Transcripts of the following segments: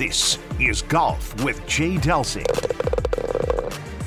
This is Golf with Jay Delsing.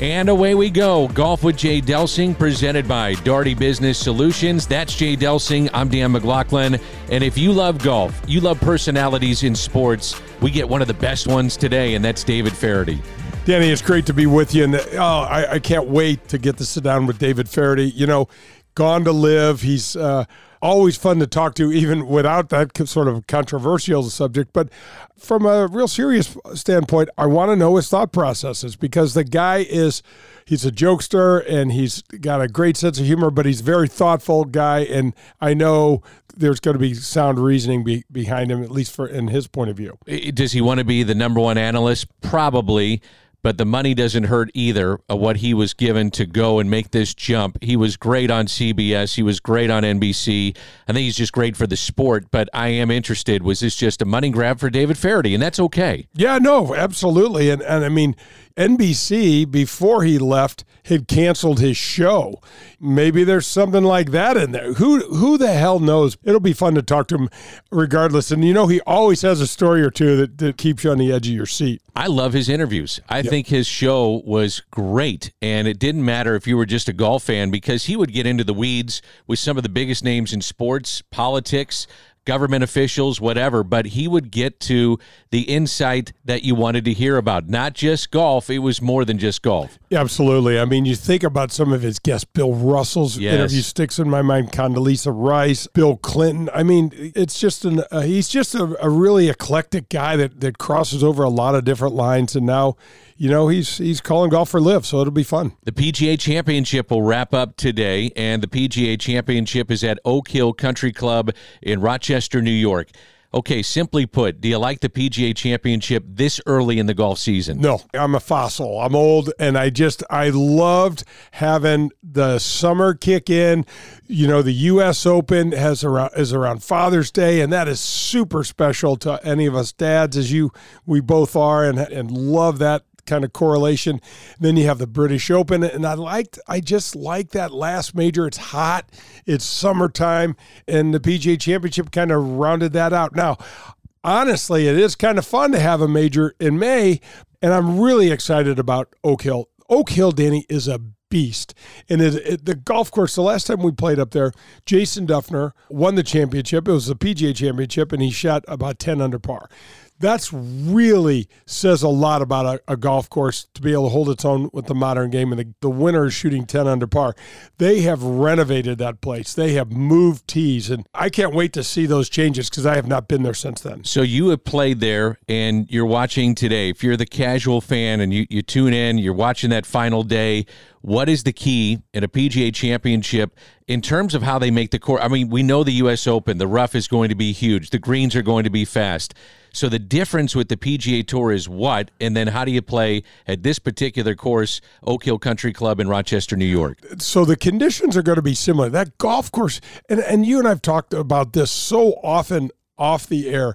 And away we go. Golf with Jay Delsing, presented by Daugherty Business Solutions. That's Jay Delsing. I'm Dan McLaughlin. And if you love golf, you love personalities in sports, we get one of the best ones today, and that's David Feherty. Danny, it's great to be with you. And oh, I, I can't wait to get to sit down with David Feherty. You know, gone to LIV. He's uh, always fun to talk to, even without that sort of controversial subject. But from a real serious standpoint, I want to know his thought processes because the guy is. He's a jokester and he's got a great sense of humor, but he's a very thoughtful guy. And I know there's going to be sound reasoning be, behind him, at least for in his point of view. Does he want to be the number one analyst? Probably but the money doesn't hurt either of what he was given to go and make this jump. He was great on CBS. He was great on NBC. I think he's just great for the sport, but I am interested. Was this just a money grab for David Feherty? And that's okay. Yeah, no, absolutely. And, and I mean, NBC, before he left, had canceled his show. Maybe there's something like that in there. Who who the hell knows? It'll be fun to talk to him regardless. And you know, he always has a story or two that, that keeps you on the edge of your seat. I love his interviews. I yep. think his show was great. And it didn't matter if you were just a golf fan because he would get into the weeds with some of the biggest names in sports, politics, government officials, whatever, but he would get to the insight that you wanted to hear about. Not just golf, it was more than just golf. Yeah, absolutely. I mean, you think about some of his guests, Bill Russell's yes. interview sticks in my mind, Condoleezza Rice, Bill Clinton. I mean, it's just an, uh, he's just a, a really eclectic guy that, that crosses over a lot of different lines. And now you know he's he's calling golf for LIV, so it'll be fun. The PGA Championship will wrap up today, and the PGA Championship is at Oak Hill Country Club in Rochester, New York. Okay, simply put, do you like the PGA Championship this early in the golf season? No, I'm a fossil. I'm old, and I just I loved having the summer kick in. You know, the U.S. Open has around is around Father's Day, and that is super special to any of us dads, as you we both are, and and love that kind of correlation. then you have the British Open, and I liked, I just like that last major. It's hot, it's summertime, and the PGA Championship kind of rounded that out. Now, honestly, it is kind of fun to have a major in May, and I'm really excited about Oak Hill. Oak Hill, Danny, is a beast. And it, it, the golf course, the last time we played up there, Jason Dufner won the championship. It was the PGA championship, and he shot about 10 under par that's really says a lot about a, a, golf course to be able to hold its own with the modern game. And the, the winner is shooting 10 under par. They have renovated that place. They have moved tees. And I can't wait to see those changes because I have not been there since then. So you have played there and you're watching today. If you're the casual fan and you, you tune in, you're watching that final day, what is the key in a PGA championship in terms of how they make the course? I mean, we know the U.S. Open, the rough is going to be huge, the greens are going to be fast. So the difference with the PGA Tour is what, and then how do you play at this particular course, Oak Hill Country Club in Rochester, New York? So the conditions are going to be similar. That golf course, and and you and I've talked about this so often off the air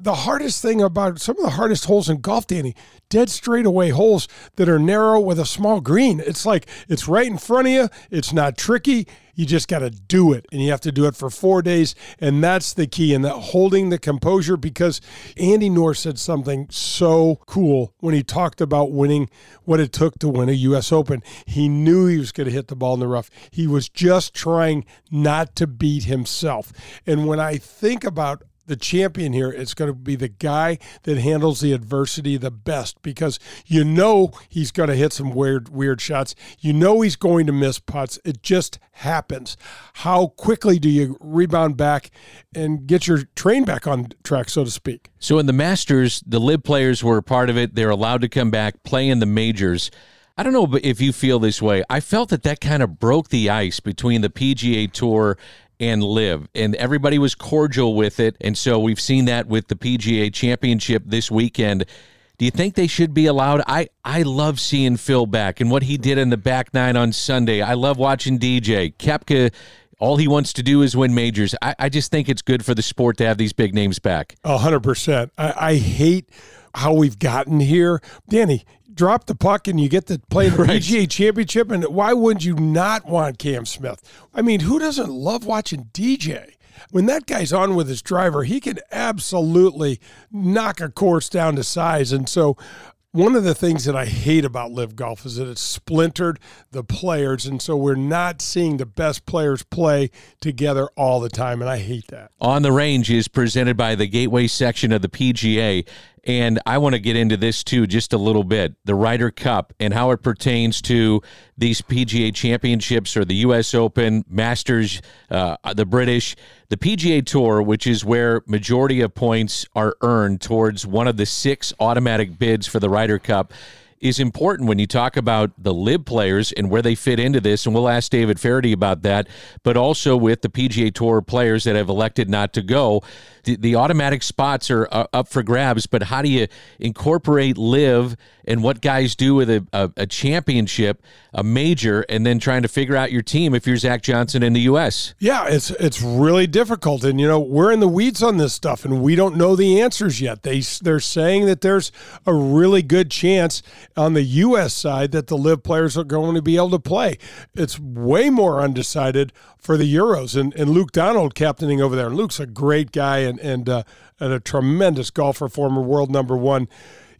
the hardest thing about some of the hardest holes in golf, Danny, dead straightaway holes that are narrow with a small green. It's like it's right in front of you. It's not tricky. You just got to do it, and you have to do it for four days, and that's the key. And that holding the composure, because Andy North said something so cool when he talked about winning what it took to win a U.S. Open. He knew he was going to hit the ball in the rough. He was just trying not to beat himself. And when I think about the champion here it's going to be the guy that handles the adversity the best because you know he's going to hit some weird weird shots. You know he's going to miss putts. It just happens. How quickly do you rebound back and get your train back on track so to speak? So in the masters the LIV players were a part of it. They're allowed to come back play in the majors. I don't know if you feel this way. I felt that that kind of broke the ice between the PGA Tour and LIV. And everybody was cordial with it. And so we've seen that with the PGA Championship this weekend. Do you think they should be allowed? I, I love seeing Phil back and what he did in the back nine on Sunday. I love watching DJ. Koepka, all he wants to do is win majors. I, I just think it's good for the sport to have these big names back. A hundred percent. I hate how we've gotten here. Danny, drop the puck and you get to play the right. PGA Championship. And why wouldn't you not want Cam Smith? I mean, who doesn't love watching DJ? When that guy's on with his driver, he can absolutely knock a course down to size. And so one of the things that I hate about LIV Golf is that it's splintered the players, and so we're not seeing the best players play together all the time, and I hate that. On the Range is presented by the Gateway section of the PGA, and I want to get into this too just a little bit the Ryder Cup and how it pertains to these PGA championships or the U.S. Open, Masters, uh, the British, the PGA Tour, which is where majority of points are earned towards one of the six automatic bids for the Ryder Cup is important when you talk about the LIV players and where they fit into this. And we'll ask David Feherty about that, but also with the PGA Tour players that have elected not to go. The, the automatic spots are uh, up for grabs, but how do you incorporate LIV and what guys do with a, a, a, championship, a major, and then trying to figure out your team if you're Zach Johnson in the U.S.? Yeah, it's it's really difficult, and you know we're in the weeds on this stuff, and we don't know the answers yet. They they're saying that there's a really good chance on the U.S. side that the LIV players are going to be able to play. It's way more undecided for the Euros, and, and Luke Donald captaining over there. Luke's a great guy and and uh, and a tremendous golfer, former world number one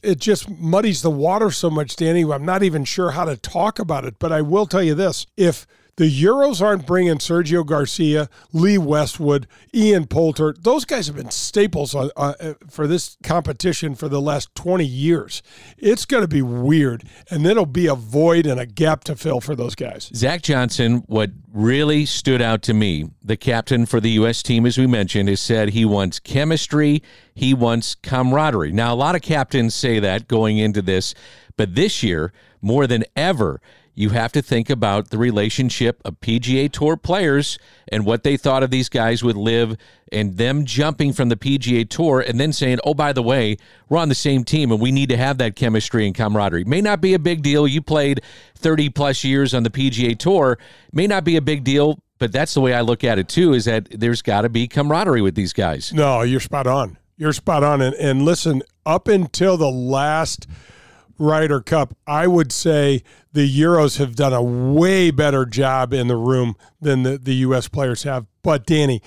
it just muddies the water so much, Danny. I'm not even sure how to talk about it, but I will tell you this: if the Euros aren't bringing Sergio Garcia, Lee Westwood, Ian Poulter. Those guys have been staples uh, uh, for this competition for the last 20 years. It's going to be weird, and then it'll be a void and a gap to fill for those guys. Zach Johnson, what really stood out to me, the captain for the U.S. team, as we mentioned, has said he wants chemistry, he wants camaraderie. Now, a lot of captains say that going into this, but this year, more than ever, you have to think about the relationship of PGA Tour players and what they thought of these guys with LIV and them jumping from the PGA Tour and then saying, oh, by the way, we're on the same team and we need to have that chemistry and camaraderie. May not be a big deal. You played 30 plus years on the PGA Tour, may not be a big deal. But that's the way I look at it too. Is that there's got to be camaraderie with these guys. No, you're spot on. You're spot on. And, and listen, up until the last Ryder Cup, I would say the Euros have done a way better job in the room than the, the U.S. players have. But Danny,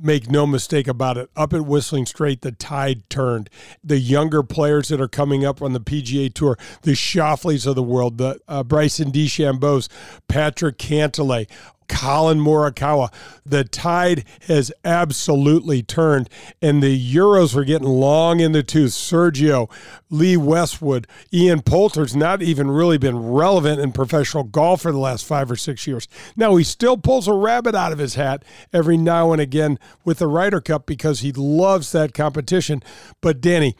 make no mistake about it. Up at Whistling Straits, the tide turned. The younger players that are coming up on the PGA Tour, the Schauffele's of the world, the uh, Bryson DeChambeau's, Patrick Cantlay, Collin Morikawa. The tide has absolutely turned, and the Euros are getting long in the tooth. Sergio, Lee Westwood, Ian Poulter's not even really been relevant in professional golf for the last five or six years. Now, he still pulls a rabbit out of his hat every now and again with the Ryder Cup because he loves that competition. But, Danny,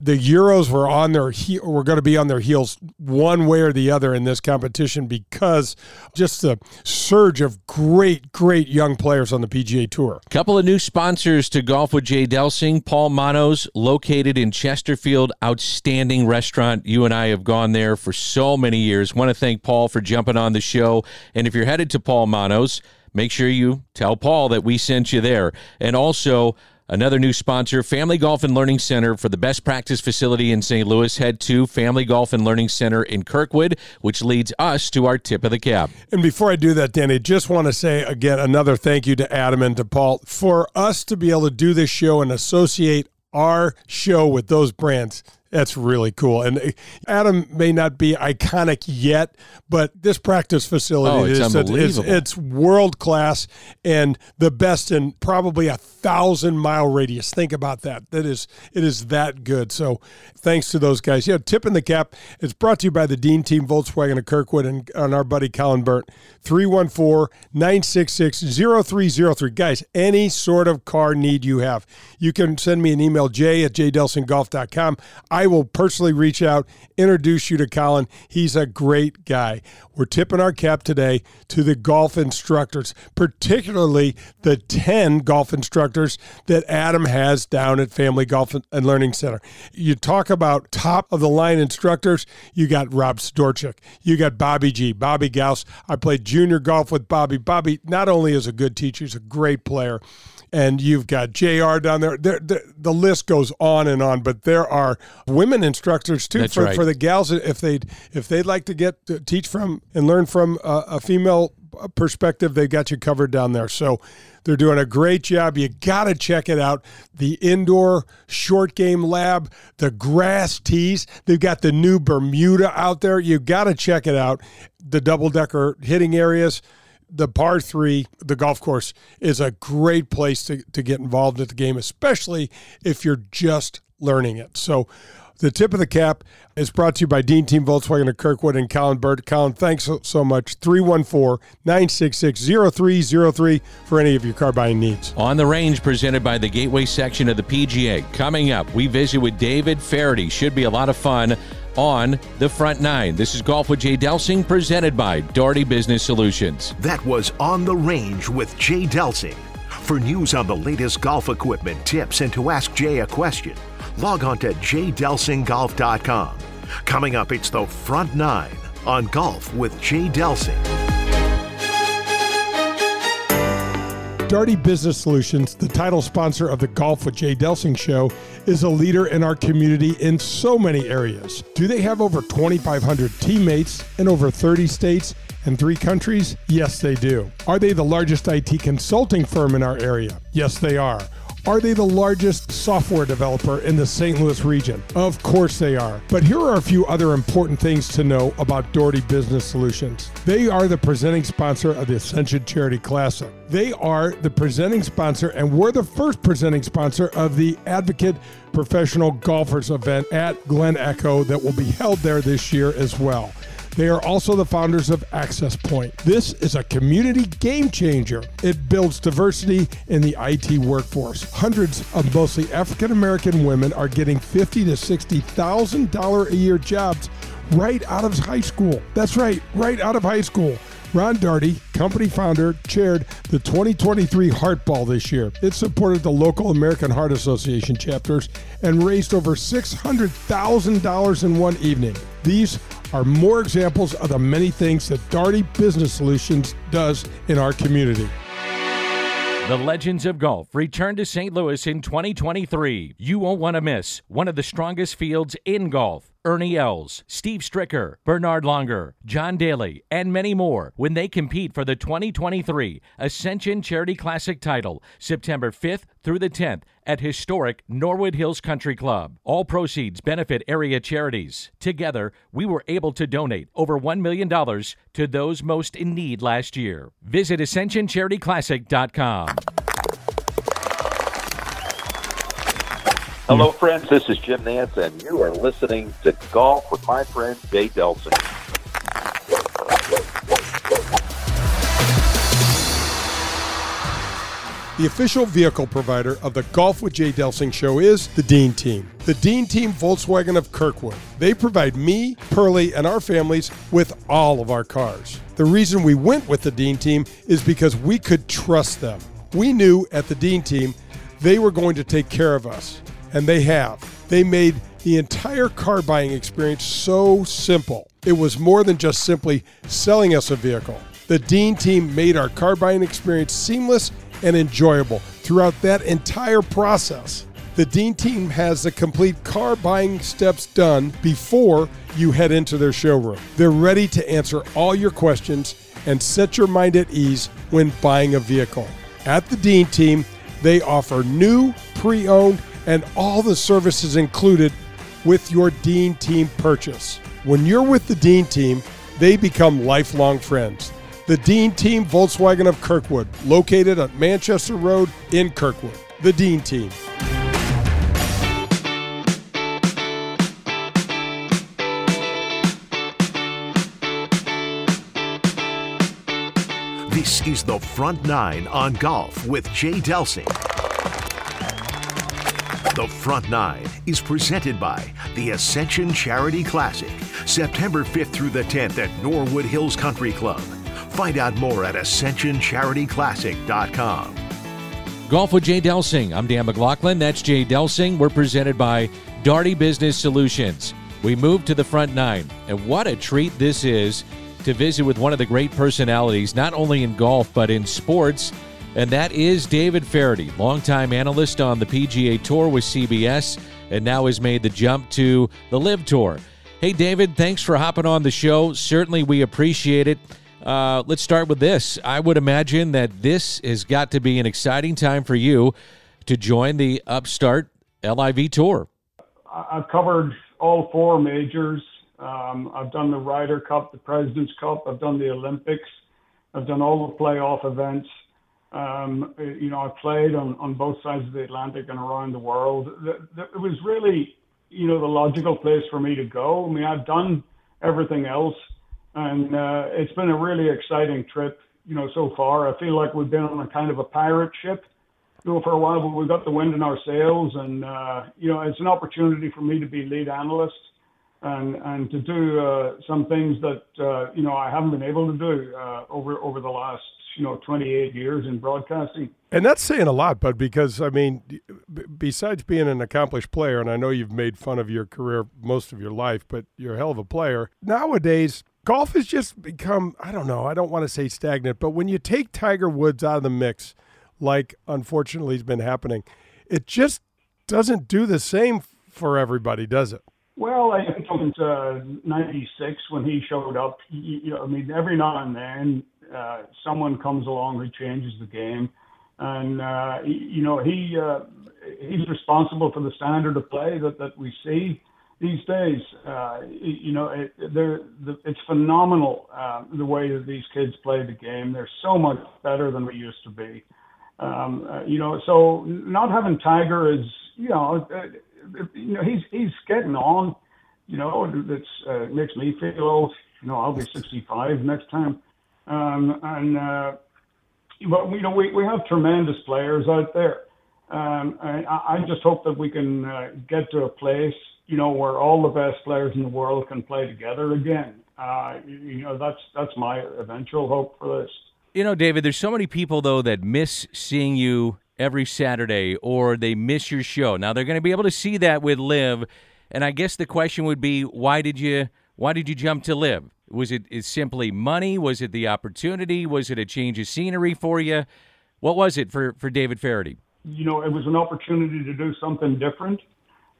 the Euros were on their he- were going to be on their heels one way or the other in this competition because just the surge of great, great young players on the PGA Tour. Couple of new sponsors to golf with Jay Delsing. Paul Manno's, located in Chesterfield, outstanding restaurant. You and I have gone there for so many years. Want to thank Paul for jumping on the show. And if you're headed to Paul Manno's, make sure you tell Paul that we sent you there. And also. Another new sponsor, Family Golf and Learning Center for the best practice facility in St. Louis. Head to Family Golf and Learning Center in Kirkwood, which leads us to our tip of the cap. And before I do that, Danny, just want to say again another thank you to Adam and to Paul for us to be able to do this show and associate our show with those brands that's really cool. And uh, Adam may not be iconic yet, but this practice facility oh, it's is it's, it's world class and the best in probably a thousand mile radius. Think about that. That is it is that good. So thanks to those guys. Yeah, tip in the cap. It's brought to you by the Dean Team Volkswagen of Kirkwood and, and our buddy Colin Burnt. 314-966-0303. Guys, any sort of car need you have. You can send me an email, Jay at jdelsinggolf.com. I will personally reach out, introduce you to Colin. He's a great guy. We're tipping our cap today to the golf instructors, particularly the 10 golf instructors that Adam has down at Family Golf and Learning Center. You talk about top of the line instructors, you got Rob Storchik, you got Bobby G, Bobby Gauss. I played junior golf with Bobby. Bobby not only is a good teacher, he's a great player and you've got JR down there. the, the list goes on and on, but there are women instructors too for, right. for the gals if they'd if they'd like to get to teach from and learn from a, a female perspective, they've got you covered down there. So they're doing a great job. You got to check it out. The indoor short game lab, the grass tees. They've got the new Bermuda out there. You got to check it out. The double decker hitting areas the par three, the golf course, is a great place to, to get involved at the game, especially if you're just learning it. So, the tip of the cap is brought to you by Dean Team Volkswagen of Kirkwood and Colin Bird. Colin, thanks so, so much. 314 966 0303 for any of your car buying needs. On the range, presented by the Gateway section of the PGA. Coming up, we visit with David Feherty. Should be a lot of fun on the front nine. This is Golf with Jay Delsing, presented by Daugherty Business Solutions. That was On the Range with Jay Delsing. For news on the latest golf equipment, tips, and to ask Jay a question, log on to jdelsinggolf.com. Coming up, it's the front nine on Golf with Jay Delsing. Daugherty Business Solutions, the title sponsor of the Golf with Jay Delsing show, is a leader in our community in so many areas. Do they have over 2,500 teammates in over 30 states and three countries? Yes, they do. Are they the largest IT consulting firm in our area? Yes, they are. Are they the largest software developer in the St. Louis region? Of course they are. But here are a few other important things to know about Daugherty Business Solutions. They are the presenting sponsor of the Ascension Charity Classic. They are the presenting sponsor, and we're the first presenting sponsor of the Advocate Professional Golfers event at Glen Echo that will be held there this year as well. They are also the founders of Access Point. This is a community game changer. It builds diversity in the IT workforce. Hundreds of mostly African American women are getting fifty to sixty thousand dollar a year jobs right out of high school. That's right, right out of high school. Ron Daugherty, company founder, chaired the 2023 Heart Ball this year. It supported the local American Heart Association chapters and raised over $600,000 in one evening. These are more examples of the many things that Daugherty Business Solutions does in our community. The Legends of Golf return to St. Louis in 2023. You won't want to miss one of the strongest fields in golf. Ernie Els, Steve Stricker, Bernhard Langer, John Daly, and many more when they compete for the 2023 Ascension Charity Classic title September 5th through the 10th at historic Norwood Hills Country Club. All proceeds benefit area charities. Together, we were able to donate over $1 million to those most in need last year. Visit ascensioncharityclassic.com. Hello, friends. This is Jim Nantz, and you are listening to Golf with my friend Jay Delsing. The official vehicle provider of the Golf with Jay Delsing show is the Dean Team. The Dean Team Volkswagen of Kirkwood. They provide me, Pearlie, and our families with all of our cars. The reason we went with the Dean Team is because we could trust them. We knew at the Dean Team they were going to take care of us and they have. They made the entire car buying experience so simple. It was more than just simply selling us a vehicle. The Dean team made our car buying experience seamless and enjoyable throughout that entire process. The Dean team has the complete car buying steps done before you head into their showroom. They're ready to answer all your questions and set your mind at ease when buying a vehicle. At the Dean team, they offer new, pre owned, and all the services included with your Dean Team purchase. When you're with the Dean Team, they become lifelong friends. The Dean Team Volkswagen of Kirkwood, located at Manchester Road in Kirkwood. The Dean Team. This is the Front Nine on Golf with Jay Delsing. The Front Nine is presented by the Ascension Charity Classic, September 5th through the 10th at Norwood Hills Country Club. Find out more at ascensioncharityclassic.com. Golf with Jay Delsing. I'm Dan McLaughlin. That's Jay Delsing. We're presented by Daugherty Business Solutions. We move to the front nine, and what a treat this is to visit with one of the great personalities, not only in golf, but in sports. And that is David Feherty, longtime analyst on the PGA Tour with CBS, and now has made the jump to the LIV Tour. Hey, David, thanks for hopping on the show. Certainly, we appreciate it. Uh, let's start with this. I would imagine that this has got to be an exciting time for you to join the Upstart LIV Tour. I've covered all four majors. Um, I've done the Ryder Cup, the President's Cup. I've done the Olympics. I've done all the playoff events. Um, you know, I played on, on both sides of the Atlantic and around the world. It was really, you know, the logical place for me to go. I mean, I've done everything else, and uh, it's been a really exciting trip, you know, so far. I feel like we've been on a kind of a pirate ship, you know, for a while, but we've got the wind in our sails, and uh, you know, it's an opportunity for me to be lead analyst and and to do uh, some things that uh, you know I haven't been able to do uh, over over the last you know 28 years in broadcasting. And that's saying a lot, but because I mean, b- besides being an accomplished player, and I know you've made fun of your career most of your life, but you're a hell of a player. Nowadays, golf has just become I don't know, I don't want to say stagnant, but when you take Tiger Woods out of the mix, like unfortunately has been happening, it just doesn't do the same for everybody, does it? Well, I think in uh, '96 when he showed up, you, know, I mean, every now and then uh, someone comes along who changes the game, and uh, you know he uh, he's responsible for the standard of play that that we see these days. Uh, you know, it, they're, the, it's phenomenal uh, the way that these kids play the game. They're so much better than we used to be. Um, uh, you know, so not having Tiger is, you know, uh, you know, he's he's getting on. You know, it uh, makes me feel old. You know, I'll be 65 next time. Um, and uh, but you know, we we have tremendous players out there. Um, and I, I just hope that we can uh, get to a place, you know, where all the best players in the world can play together again. Uh, you know, that's that's my eventual hope for this. You know, David, there's so many people though that miss seeing you every Saturday or they miss your show. Now they're going to be able to see that with LIV, and I guess the question would be, why did you why did you jump to LIV? Was it is simply money? Was it the opportunity? Was it a change of scenery for you? What was it for for David Feherty? You know, it was an opportunity to do something different,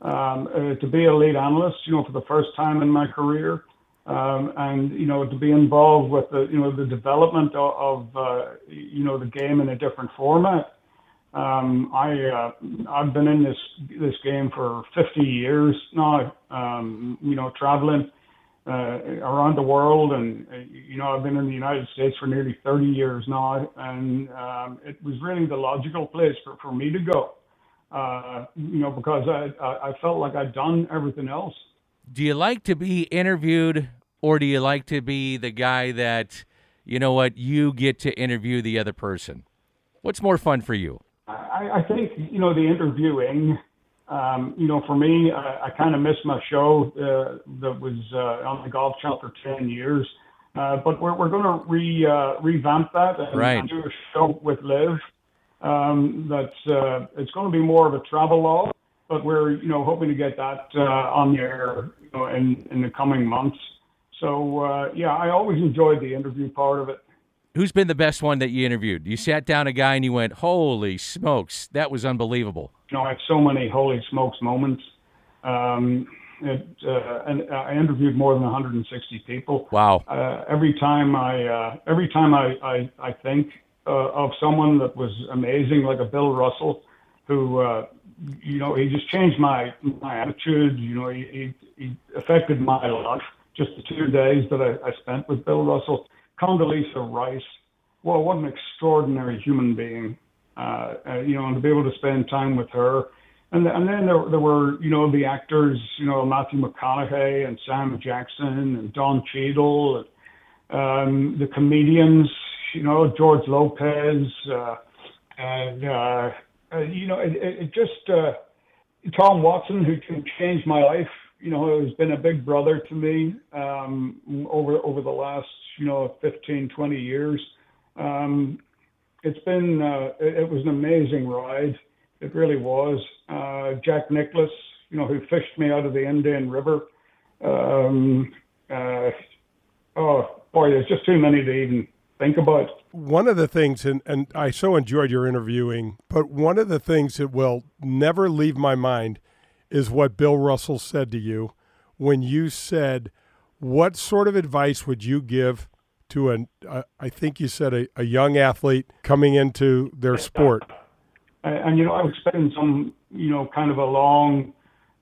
um, uh, to be a lead analyst. You know, for the first time in my career. Um, and you know to be involved with the you know the development of, of uh, you know the game in a different format um, I uh, I've been in this this game for 50 years now. Um, you know, traveling uh, around the world, and you know, I've been in the United States for nearly 30 years now, and um, it was really the logical place for, for me to go. Uh, you know, because I I felt like I'd done everything else. Do you like to be interviewed, or do you like to be the guy that, you know, what you get to interview the other person? What's more fun for you? I, I think you know the interviewing. Um, you know, for me, I, I kind of missed my show uh, that was uh, on the Golf Channel for ten years. Uh, but we're we're going to re uh, revamp that and right. do a show with LIV. Um, that's uh, it's going to be more of a travel log, but we're you know hoping to get that uh, on the air you know, in in the coming months. So uh, yeah, I always enjoyed the interview part of it. Who's been the best one that you interviewed? You sat down a guy and you went, "Holy smokes, that was unbelievable." You know, I had so many holy smokes moments. Um, it, uh, and I interviewed more than 160 people. Wow! Uh, every time I, uh, every time I, I, I think uh, of someone that was amazing, like a Bill Russell, who, uh, you know, he just changed my my attitude. You know, he, he, he affected my life. Just the two days that I, I spent with Bill Russell Condoleezza Rice, well, what an extraordinary human being. Uh, uh, you know, and to be able to spend time with her. And, and then there, there were, you know, the actors, you know, Matthew McConaughey and Sam Jackson and Don Cheadle, and, um, the comedians, you know, George Lopez, uh, and, uh, uh, you know, it, it just, uh, Tom Watson, who, who changed my life. You know, has been a big brother to me um, over over the last you know 15, 20 years. Um, it's been uh, it, it was an amazing ride. It really was. Uh, Jack Nicklaus, you know, who fished me out of the Indian River. Um, uh, oh boy, there's just too many to even think about. One of the things, and, and I so enjoyed your interviewing, but one of the things that will never leave my mind is what Bill Russell said to you when you said, What sort of advice would you give to an, uh, I think you said a, a young athlete coming into their sport? And, and, you know, I was expecting some, you know, kind of a long,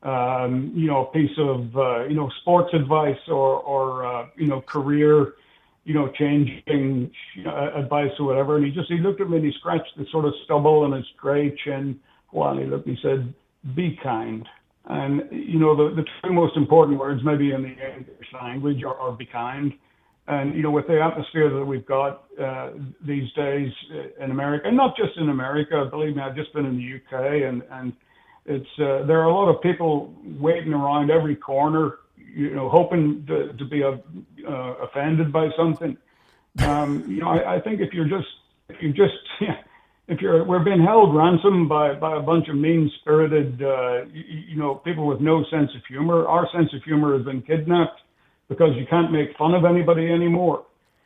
um, you know, piece of, uh, you know, sports advice or, or uh, you know, career you know, changing uh, advice or whatever. And he just, he looked at me and he scratched the sort of stubble on his gray chin while he looked, he said, be kind. And, you know, the, the two most important words maybe in the English language are, are be kind. And, you know, with the atmosphere that we've got uh, these days in America, and not just in America, believe me, I've just been in the UK and, and it's, uh, there are a lot of people waiting around every corner you know, hoping to, to be a, uh, offended by something. Um, you know, I, I think if you're just, if you just, if you're, we're being held ransom by, by a bunch of mean spirited, uh, you, you know, people with no sense of humor. Our sense of humor has been kidnapped because you can't make fun of anybody anymore.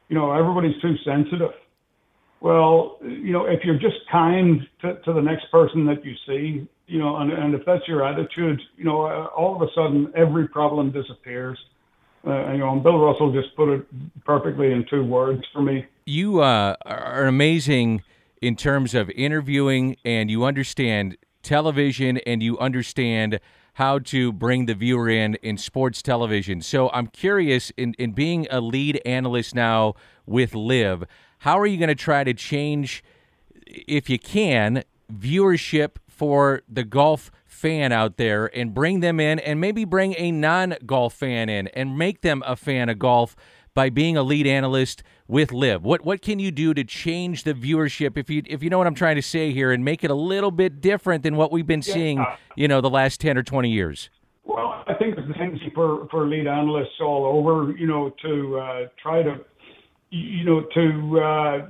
You know, everybody's too sensitive. Well, you know, if you're just kind to, to the next person that you see, you know, and, and if that's your attitude, you know, uh, all of a sudden every problem disappears. Uh, you know, and Bill Russell just put it perfectly in two words for me. You uh, are amazing in terms of interviewing, and you understand television, and you understand how to bring the viewer in in sports television. So I'm curious, in, in being a lead analyst now with LIV, how are you going to try to change, if you can, viewership for the golf fan out there and bring them in and maybe bring a non golf fan in and make them a fan of golf by being a lead analyst with LIV? What what can you do to change the viewership if you if you know what I'm trying to say here and make it a little bit different than what we've been seeing, you know, the last 10 or 20 years? Well, I think there's a tendency for, for lead analysts all over, you know, to uh, try to, you know, to uh,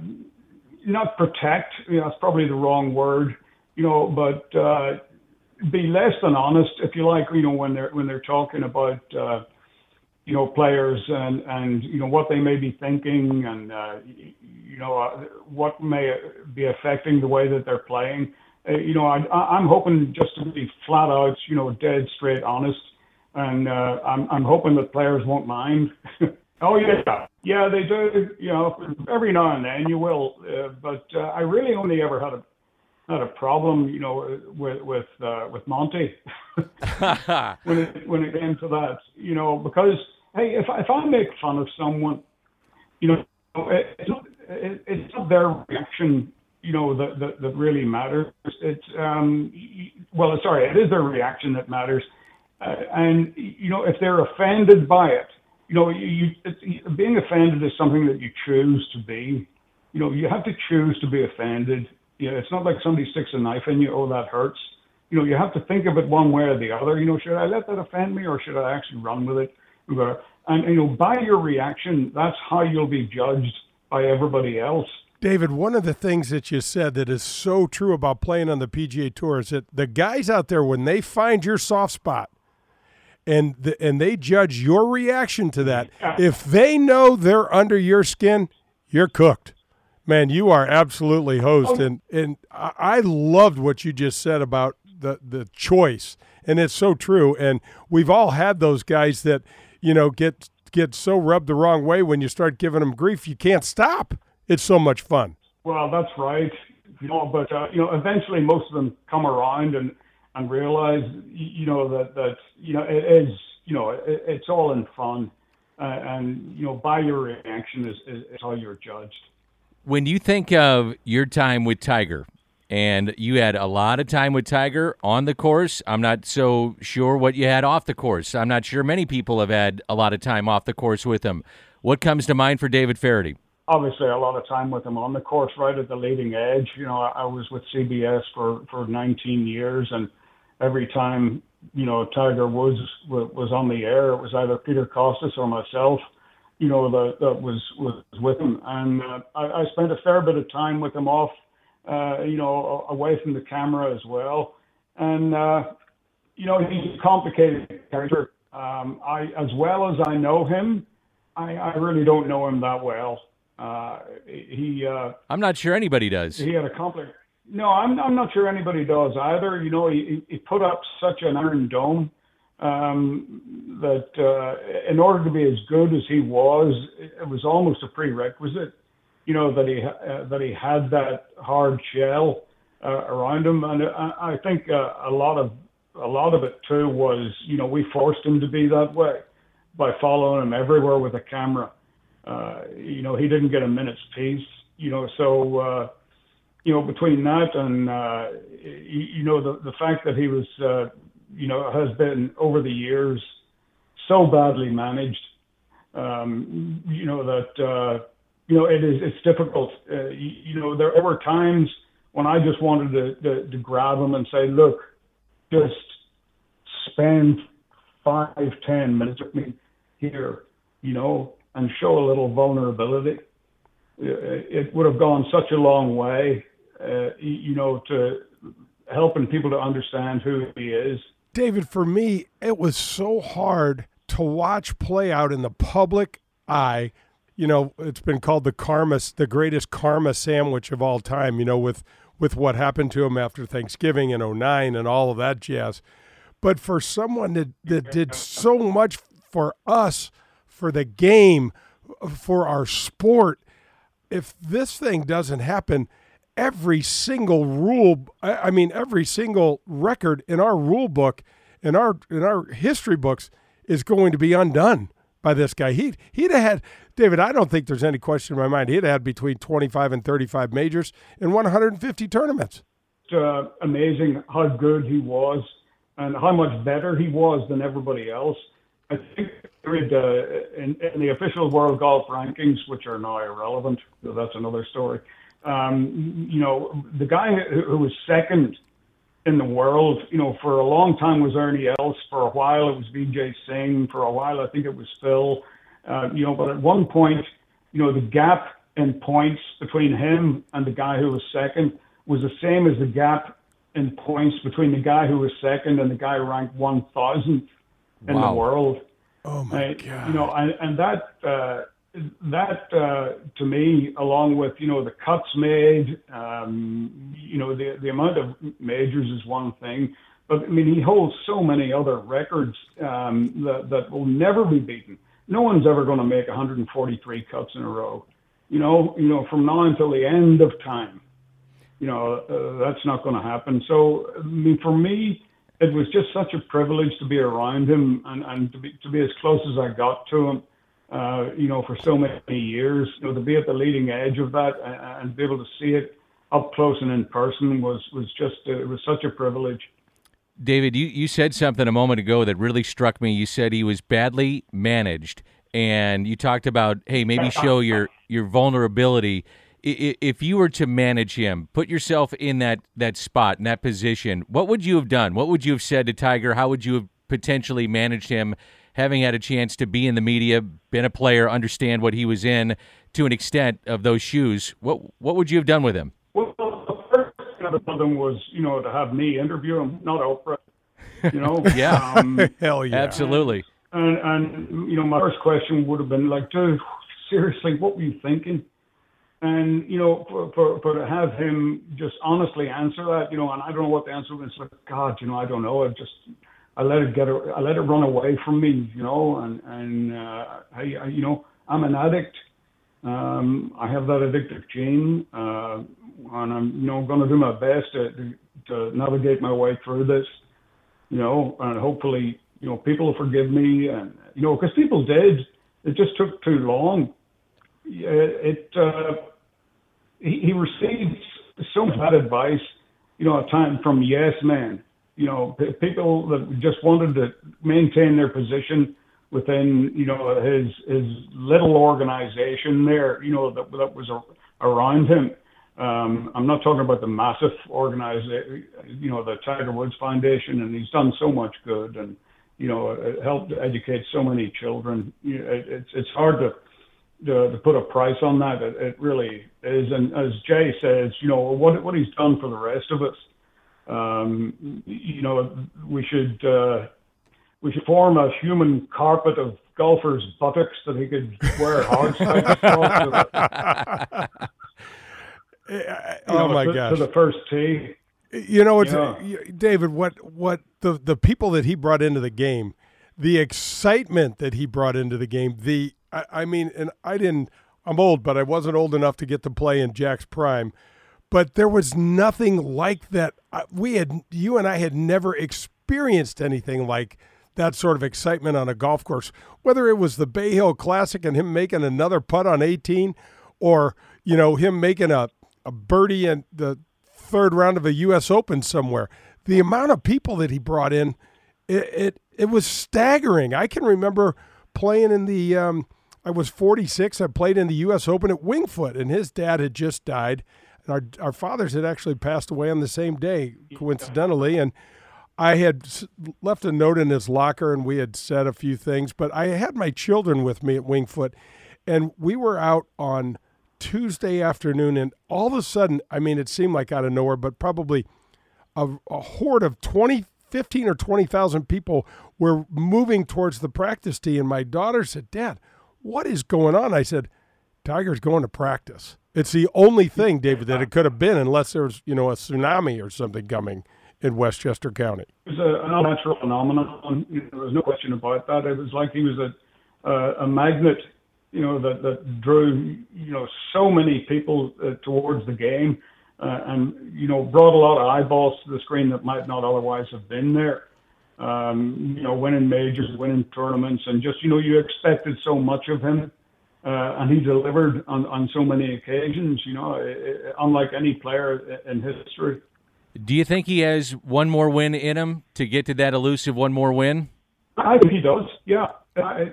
not protect, you know, that's probably the wrong word, you know, but uh, be less than honest, if you like, you know, when they're when they're talking about uh, you know players and and you know what they may be thinking and uh, you know uh, what may be affecting the way that they're playing. Uh, you know, I, I'm hoping just to be flat out, you know, dead straight honest, and uh, I'm I'm hoping that players won't mind. oh yeah, yeah, they do. You know, every now and then you will, uh, but uh, I really only ever had a had a problem, you know, with with uh, with Monty when it when it came to that, you know, because hey, if if I make fun of someone, you know, it's not, it, it's not their reaction, you know, that that, that really matters. It's um, well, sorry, it is their reaction that matters, uh, and you know, if they're offended by it, you know, you, you being offended is something that you choose to be. You know, you have to choose to be offended you know, it's not like somebody sticks a knife in you. Oh, that hurts. You know, you have to think of it one way or the other. You know, should I let that offend me or should I actually run with it? Uh, and you know, by your reaction, that's how you'll be judged by everybody else. David, one of the things that you said that is so true about playing on the PGA Tour is that the guys out there, when they find your soft spot, and the, and they judge your reaction to that, if they know they're under your skin, you're cooked. Man, you are absolutely host, oh. and and I loved what you just said about the the choice, and it's so true. And we've all had those guys that you know get get so rubbed the wrong way when you start giving them grief, you can't stop. It's so much fun. Well, that's right. You know, but uh, you know, eventually most of them come around and and realize, you know, that that you know it is, you know, it, it's all in fun, uh, and you know, by your reaction is, is, is how you're judged when you think of your time with Tiger, and you had a lot of time with Tiger on the course. I'm not so sure what you had off the course. I'm not sure many people have had a lot of time off the course with him. What comes to mind for David Feherty? Obviously, a lot of time with him on the course, right at the leading edge. You know, I was with CBS for for 19 years, and every time you know Tiger Woods was on the air, it was either Peter Kostis or myself, you know, that, that was was with him, and uh, I, I spent a fair bit of time with him off, uh, you know, away from the camera as well, and uh, you know, he's a complicated character. Um, I, as well as I know him, I, I really don't know him that well. Uh, he. Uh, I'm not sure anybody does. He had a complex. No, I'm, I'm not sure anybody does either. You know, he, he put up such an iron dome um, that uh, in order to be as good as he was, it was almost a prerequisite. You know that he uh, that he had that hard shell uh, around him, and I, I think uh, a lot of a lot of it too was you know we forced him to be that way by following him everywhere with a camera. Uh, you know he didn't get a minute's peace. You know so. Uh, you know, between that and uh, you, you know the the fact that he was, uh, you know, has been over the years so badly managed, um, you know that uh, you know it is it's difficult. Uh, you, you know, there were times when I just wanted to, to to grab him and say, look, just spend five ten minutes with me here, you know, and show a little vulnerability it would have gone such a long way uh, you know, to helping people to understand who he is. David, for me, it was so hard to watch play out in the public eye. You know, it's been called the karma, the greatest karma sandwich of all time. You know, with with what happened to him after Thanksgiving in 09 and all of that jazz. But for someone that, that did so much for us, for the game, for our sport, if this thing doesn't happen, every single rule I mean every single record in our rule book in our in our history books is going to be undone by this guy. He he'd have had David, I don't think there's any question in my mind. He'd had between 25 and 35 majors in 150 tournaments. It's uh, amazing how good he was and how much better he was than everybody else. I think uh, in, in the official world golf rankings, which are now irrelevant, so that's another story. Um, you know, the guy who, who was second in the world, you know, for a long time was Ernie Els. For a while it was Vijay Singh. For a while I think it was Phil. Uh, you know, but at one point, you know, the gap in points between him and the guy who was second was the same as the gap in points between the guy who was second and the guy ranked 1,000th in wow. the world. Oh my uh, God! You know, and, and that uh, that uh, to me, along with you know the cuts made, um, you know the the amount of majors is one thing, but I mean he holds so many other records um, that that will never be beaten. No one's ever going to make 143 cuts in a row. You know, you know from now until the end of time. You know uh, that's not going to happen. So I mean, for me, it was just such a privilege to be around him and, and to be to be as close as I got to him uh, you know, for so many years. You know, to be at the leading edge of that and, and be able to see it up close and in person was was just uh, it was such a privilege. David, you, you said something a moment ago that really struck me. You said he was badly managed, and you talked about hey, maybe show your your vulnerability. If you were to manage him, put yourself in that that spot in that position, what would you have done? What would you have said to Tiger? How would you have potentially managed him having had a chance to be in the media, been a player, understand what he was in to an extent of those shoes, what what would you have done with him? Well, the first thing I'd have done was, you know, to have me interview him, not Oprah. You know, yeah, um, hell yeah, absolutely. And, and you know, my first question would have been like, dude, seriously, what were you thinking? And you know, for, for, for to have him just honestly answer that, you know, and I don't know what the answer was. Like, God, you know, I don't know. I just I let it get, I let it run away from me, you know, and, and, uh, I, I, you know, I'm an addict. Um, I have that addictive gene, uh, and I'm, you know, going to do my best to, to, to navigate my way through this, you know, and hopefully, you know, people will forgive me and, you know, because people did, it just took too long. It, it uh, he, he received so bad advice, you know, at times from yes men you know, people that just wanted to maintain their position within, you know, his his little organization there, you know, that that was around him. Um, I'm not talking about the massive organization, you know, the Tiger Woods Foundation, and he's done so much good and, you know, it helped educate so many children. You know, it, it's it's hard to, to to put a price on that. It, it really is. And as Jay says, you know, what what he's done for the rest of us, um, you know, we should uh, we should form a human carpet of golfers' buttocks that he could wear hard spikes across. Eh, eh, eh, oh my to, gosh! To the first tee. You know, it's yeah. David. What what the the people that he brought into the game, the excitement that he brought into the game. The I, I mean, and I didn't. I'm old, but I wasn't old enough to get to play in Jack's prime. But there was nothing like that. We had you and I had never experienced anything like that sort of excitement on a golf course. Whether it was the Bay Hill Classic and him making another putt on 18, or you know him making a a birdie in the third round of a U.S. Open somewhere. The amount of people that he brought in, it it, it was staggering. I can remember playing in the. Um, I was 46. I played in the U.S. Open at Winged Foot, and his dad had just died, and our our fathers had actually passed away on the same day, coincidentally, and. I had left a note in his locker and we had said a few things, but I had my children with me at Winged Foot and we were out on Tuesday afternoon, and all of a sudden, I mean, it seemed like out of nowhere, but probably a, a horde of 20, 15 or 20,000 people were moving towards the practice tee. And my daughter said, Dad, what is going on? I said, Tiger's going to practice. It's the only thing, David, that it could have been, unless there was, you know, a tsunami or something coming in Westchester County. It was a, an unnatural phenomenon. There was no question about that. It was like he was a, uh, a magnet you know, that, that drew, you know, so many people uh, towards the game uh, and, you know, brought a lot of eyeballs to the screen that might not otherwise have been there. Um, you know, winning majors, winning tournaments, and just, you know, you expected so much of him. Uh, and he delivered on, on so many occasions, you know, it, it, unlike any player in history. Do you think he has one more win in him to get to that elusive one more win? I think he does, yeah.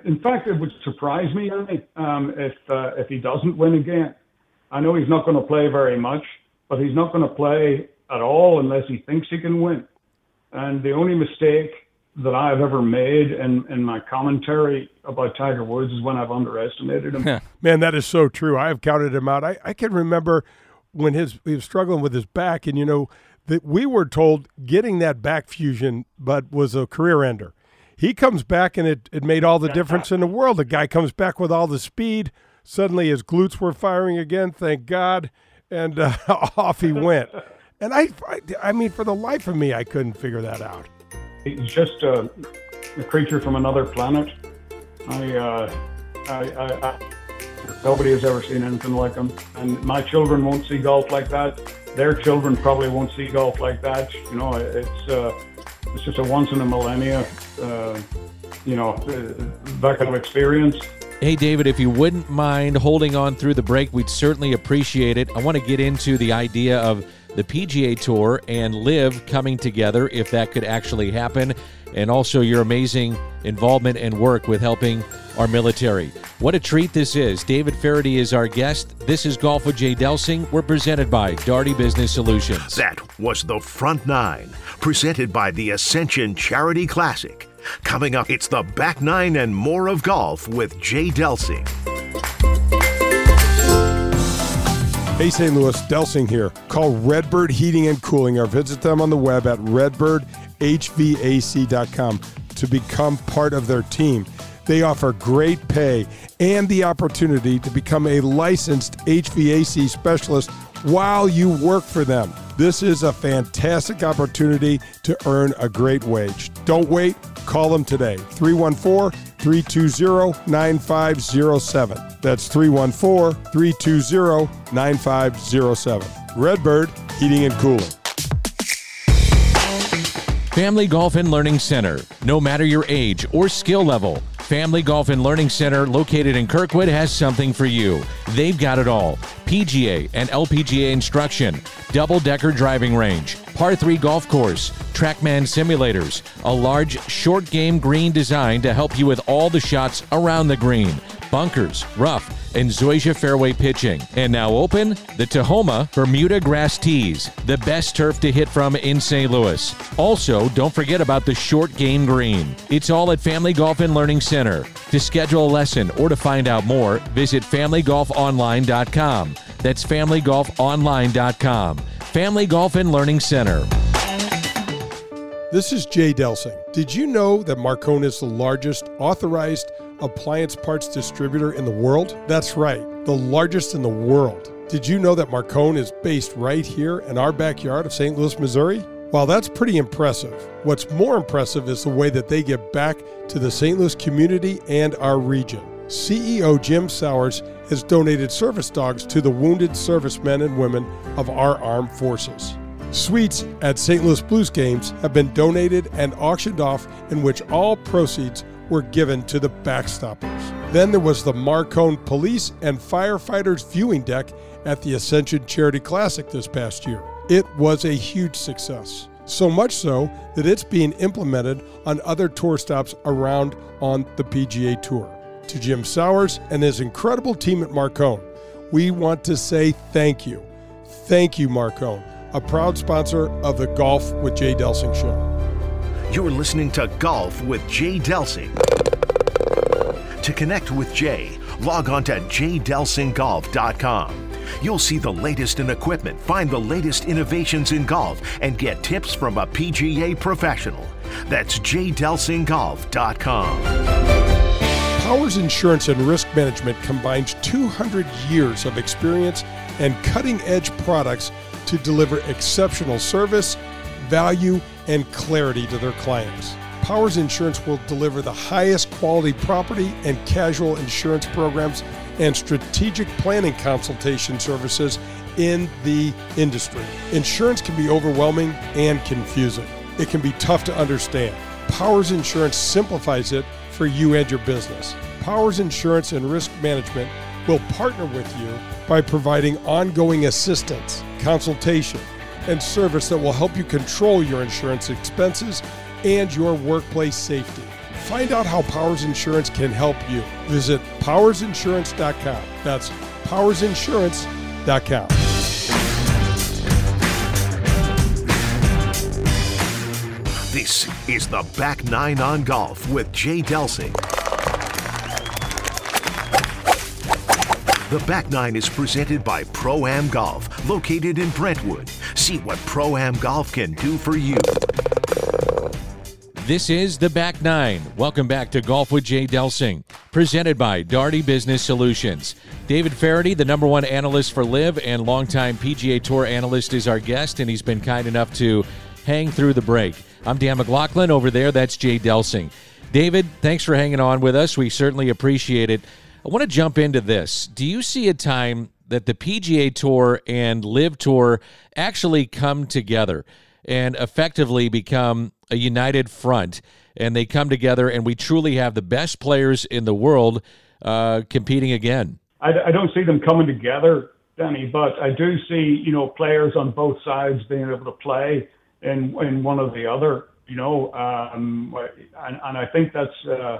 In fact, it would surprise me um, if uh, if he doesn't win again. I know he's not going to play very much, but he's not going to play at all unless he thinks he can win. And the only mistake that I've ever made in, in my commentary about Tiger Woods is when I've underestimated him. Man, that is so true. I have counted him out. I, I can remember when his he was struggling with his back, and you know that we were told getting that back fusion, but was a career ender. He comes back and it, it made all the difference in the world. The guy comes back with all the speed. Suddenly his glutes were firing again, thank God. And uh, off he went. And I, I, I mean, for the life of me, I couldn't figure that out. He's just a, a creature from another planet. I, uh, I, I, I, nobody has ever seen anything like him. And my children won't see golf like that. Their children probably won't see golf like that. You know, it's, uh, it's just a once in a millennia, uh, you know, that kind of experience. Hey, David, if you wouldn't mind holding on through the break, we'd certainly appreciate it. I want to get into the idea of the PGA Tour and LIV coming together, if that could actually happen, and also your amazing involvement and work with helping our military. What a treat this is. David Feherty is our guest. This is Golf with Jay Delsing. We're presented by Daugherty Business Solutions. That was the front nine, presented by the Ascension Charity Classic. Coming up, it's the back nine and more of golf with Jay Delsing. Hey, St. Louis, Delsing here. Call Redbird Heating and Cooling or visit them on the web at redbirdhvac.com to become part of their team. They offer great pay and the opportunity to become a licensed HVAC specialist while you work for them. This is a fantastic opportunity to earn a great wage. Don't wait, call them today. 314 320 9507. That's 314 320 9507. Redbird Heating and Cooling. Family Golf and Learning Center. No matter your age or skill level, Family Golf and Learning Center, located in Kirkwood, has something for you. They've got it all PGA and LPGA instruction, double decker driving range, par 3 golf course, Trackman simulators, a large short game green design to help you with all the shots around the green bunkers, rough, and Zoysia fairway pitching. And now open the Tahoma Bermuda Grass Tees, the best turf to hit from in St. Louis. Also, don't forget about the short game green. It's all at Family Golf and Learning Center. To schedule a lesson or to find out more, visit FamilyGolfOnline.com. That's FamilyGolfOnline.com. Family Golf and Learning Center. This is Jay Delsing. Did you know that Marcone is the largest authorized appliance parts distributor in the world? That's right, the largest in the world. Did you know that Marcone is based right here in our backyard of St. Louis, Missouri? While that's pretty impressive, what's more impressive is the way that they give back to the St. Louis community and our region. CEO Jim Sowers has donated service dogs to the wounded servicemen and women of our armed forces. Suites at St. Louis Blues games have been donated and auctioned off, in which all proceeds were given to the backstoppers. Then there was the Marcone Police and Firefighters viewing deck at the Ascension Charity Classic this past year. It was a huge success. So much so that it's being implemented on other tour stops around on the PGA Tour. To Jim Sowers and his incredible team at Marcone, we want to say thank you. Thank you, Marcone, a proud sponsor of the Golf with Jay Delsing show. You're listening to Golf with Jay Delsing. To connect with Jay, log on to jdelsinggolf.com. You'll see the latest in equipment, find the latest innovations in golf, and get tips from a PGA professional. That's jdelsinggolf.com. Powers Insurance and Risk Management combines 200 years of experience and cutting edge products to deliver exceptional service, value, and clarity to their clients. Powers Insurance will deliver the highest quality property and casual insurance programs and strategic planning consultation services in the industry. Insurance can be overwhelming and confusing. It can be tough to understand. Powers Insurance simplifies it for you and your business. Powers Insurance and Risk Management will partner with you by providing ongoing assistance, consultation, and service that will help you control your insurance expenses and your workplace safety. Find out how Powers Insurance can help you. Visit powersinsurance.com. That's powersinsurance.com. This is the Back Nine on Golf with Jay Delsing. The Back Nine is presented by Pro Am Golf, located in Brentwood. See what Pro Am Golf can do for you. This is the Back Nine. Welcome back to Golf with Jay Delsing, presented by Daugherty Business Solutions. David Feherty, the number one analyst for LIV and longtime PGA Tour analyst, is our guest, and he's been kind enough to hang through the break. I'm Dan McLaughlin. Over there, that's Jay Delsing. David, thanks for hanging on with us. We certainly appreciate it. I want to jump into this. Do you see a time that the PGA Tour and LIV Tour actually come together and effectively become a united front and they come together and we truly have the best players in the world uh, competing again? I, I don't see them coming together, Danny, but I do see, you know, players on both sides being able to play in, in one or the other, you know, um, and, and I think that's, uh,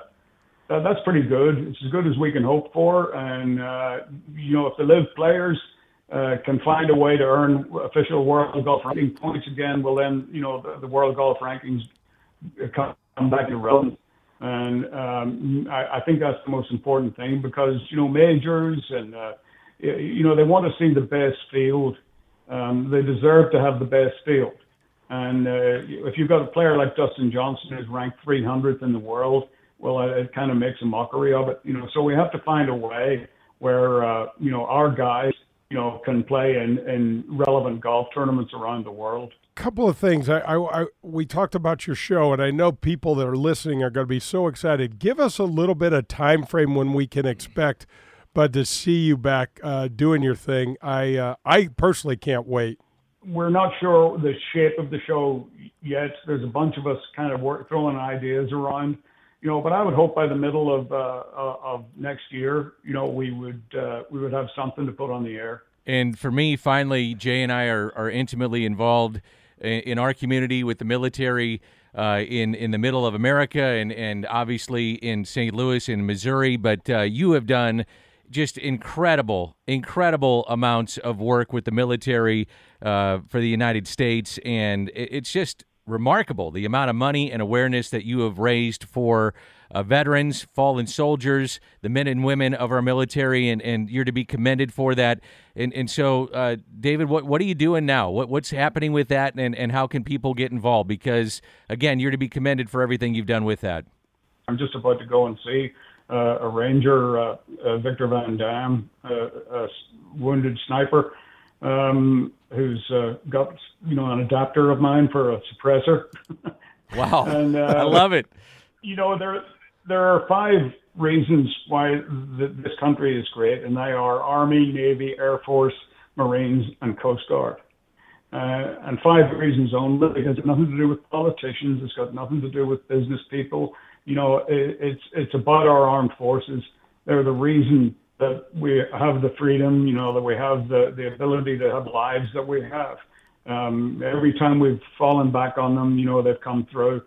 that, that's pretty good. It's as good as we can hope for. And, uh, you know, if the LIV players uh, can find a way to earn official world golf ranking points again, well, then, you know, the, the world golf rankings come back irrelevant. And um, I, I think that's the most important thing because, you know, majors and, uh, you know, they want to see the best field. Um, they deserve to have the best field. And uh, if you've got a player like Dustin Johnson who's ranked 300th in the world, well, it, it kind of makes a mockery of it, you know. So we have to find a way where uh, you know our guys, you know, can play in, in relevant golf tournaments around the world. Couple of things. I, I, I we talked about your show, and I know people that are listening are going to be so excited. Give us a little bit of time frame when we can expect, but to see you back uh, doing your thing. I uh, I personally can't wait we're not sure the shape of the show yet. There's a bunch of us kind of work, throwing ideas around, you know. But I would hope by the middle of uh, uh, of next year, you know, we would uh, we would have something to put on the air. And for me, finally, Jay and I are are intimately involved in our community with the military. uh, in in the middle of America and and obviously in St. Louis in Missouri, but uh, you have done just incredible, incredible amounts of work with the military uh, for the United States, and it's just remarkable the amount of money and awareness that you have raised for uh, veterans, fallen soldiers, the men and women of our military, and, and you're to be commended for that. And and so, uh, David, what what are you doing now? What what's happening with that, and and how can people get involved? Because again, you're to be commended for everything you've done with that. I'm just about to go and see uh, a ranger, uh, uh, Victor Van Dam, a wounded sniper. Um, who's uh, got you know an adapter of mine for a suppressor. wow, and, uh, I love it. You know there there are five reasons why th- this country is great, and they are Army, Navy, Air Force, Marines, and Coast Guard. Uh, and five reasons only. It has nothing to do with politicians. It's got nothing to do with business people. You know, it, it's it's about our armed forces. They're the reason that we have the freedom. You know, that we have the the ability to have lives that we have. Um, every time we've fallen back on them, you know, they've come through.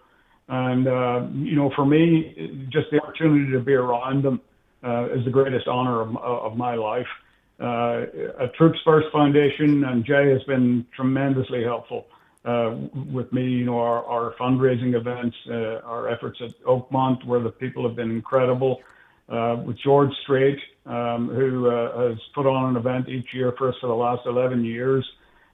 And, uh, you know, for me, just the opportunity to be around them uh, is the greatest honor of, of my life. Uh, a Troops First Foundation and Jay has been tremendously helpful uh, with me. You know, our, our fundraising events, uh, our efforts at Oakmont, where the people have been incredible. Uh, with George Strait, um, who uh, has put on an event each year for us for the last 11 years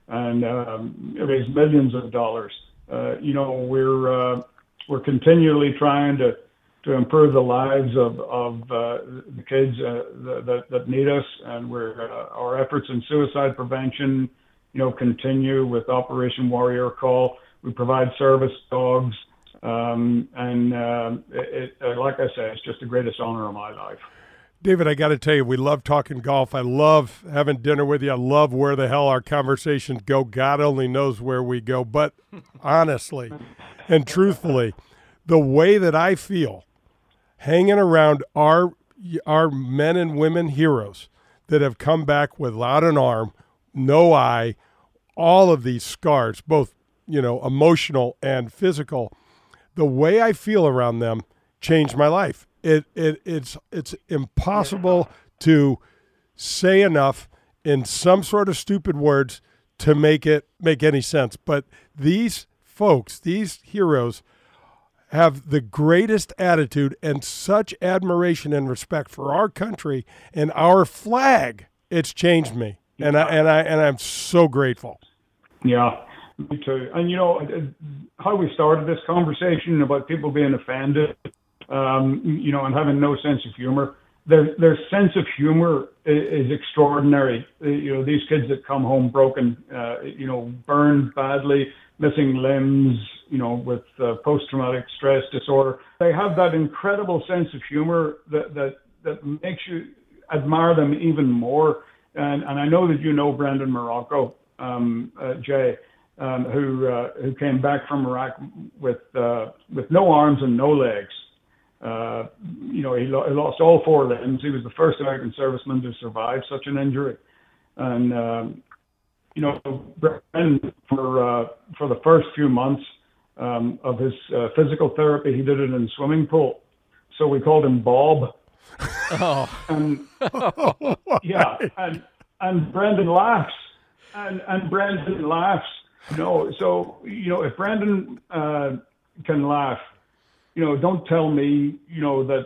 and um, raised millions of dollars. Uh, you know, we're uh, we're continually trying to to improve the lives of of uh, the kids uh, that that need us, and we're uh, our efforts in suicide prevention, you know, continue with Operation Warrior Call. We provide service dogs, um, and uh, it, it, like I say, it's just the greatest honor of my life. David, I got to tell you, we love talking golf. I love having dinner with you. I love where the hell our conversations go. God only knows where we go. But honestly and truthfully, the way that I feel hanging around our our men and women heroes that have come back without an arm, no eye, all of these scars, both you know emotional and physical. The way I feel around them changed my life it, it it's it's impossible to say enough in some sort of stupid words to make it make any sense. But these folks, these heroes, have the greatest attitude and such admiration and respect for our country and our flag. It's changed me, and I and I and I'm so grateful. Yeah, me too. And you know how we started this conversation about people being offended um, you know, and having no sense of humor. Their their sense of humor is, is extraordinary. Uh, you know, these kids that come home broken, uh, you know, burned badly, missing limbs, you know, with uh, post traumatic stress disorder. They have that incredible sense of humor that that that makes you admire them even more. And and I know that you know Brendan Marrocco, um, uh, Jay. Um, who uh, who came back from Iraq with uh, with no arms and no legs, uh, you know, he, lo- he, lost all four limbs. He was the first American serviceman to survive such an injury. And, um, you know, Brendan, for, uh, for the first few months um, of his uh, physical therapy, he did it in a swimming pool. So we called him Bob. Oh. And, yeah. And, and Brendan laughs. And, and Brendan laughs. Know, so, you know, if Brendan uh, can laugh, you know, don't tell me, you know, that,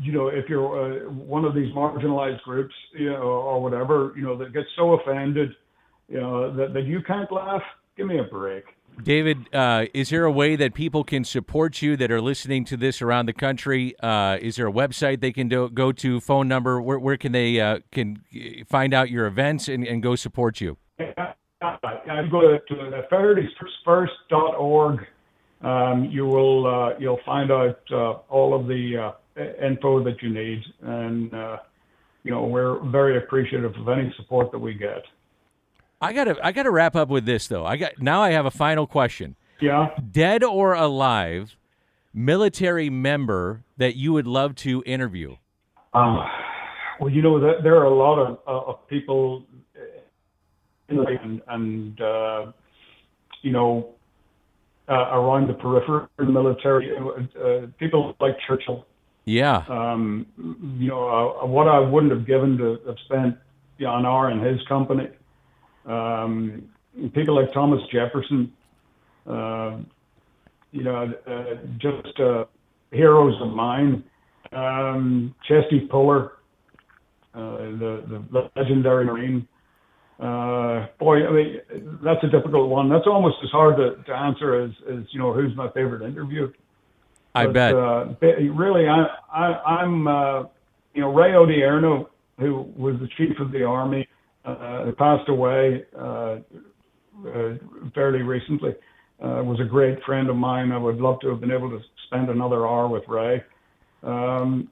you know, if you're uh, one of these marginalized groups, you know, or whatever, you know, that gets so offended, you know, that, that you can't laugh. Give me a break. David, uh, is there a way that people can support you that are listening to this around the country? Uh, is there a website they can do, go to, phone number? Where, where can they uh, can find out your events and, and go support you? Yeah, I go to, to um, you will uh, you'll find out uh, all of the uh, info that you need, and uh, you know we're very appreciative of any support that we get. I gotta I gotta wrap up with this though. I got now I have a final question. Yeah. Dead or alive, military member that you would love to interview. Uh, well, you know that there are a lot of, uh, of people, and, and uh, you know uh, around the periphery of the military. Uh, people like Churchill. Yeah. Um, you know, uh, what I wouldn't have given to have spent you know, an hour in his company. Um, people like Thomas Jefferson, uh, you know, uh, just uh, heroes of mine. Um, Chesty Puller, uh, the, the legendary Marine. Uh, boy, I mean, that's a difficult one. That's almost as hard to, to answer as, as, you know, who's my favorite interview. I but, bet. Uh, really, I, I, I'm, uh, you know, Ray Odierno, who was the chief of the army, uh, passed away uh, uh, fairly recently. Uh, was a great friend of mine. I would love to have been able to spend another hour with Ray. Um,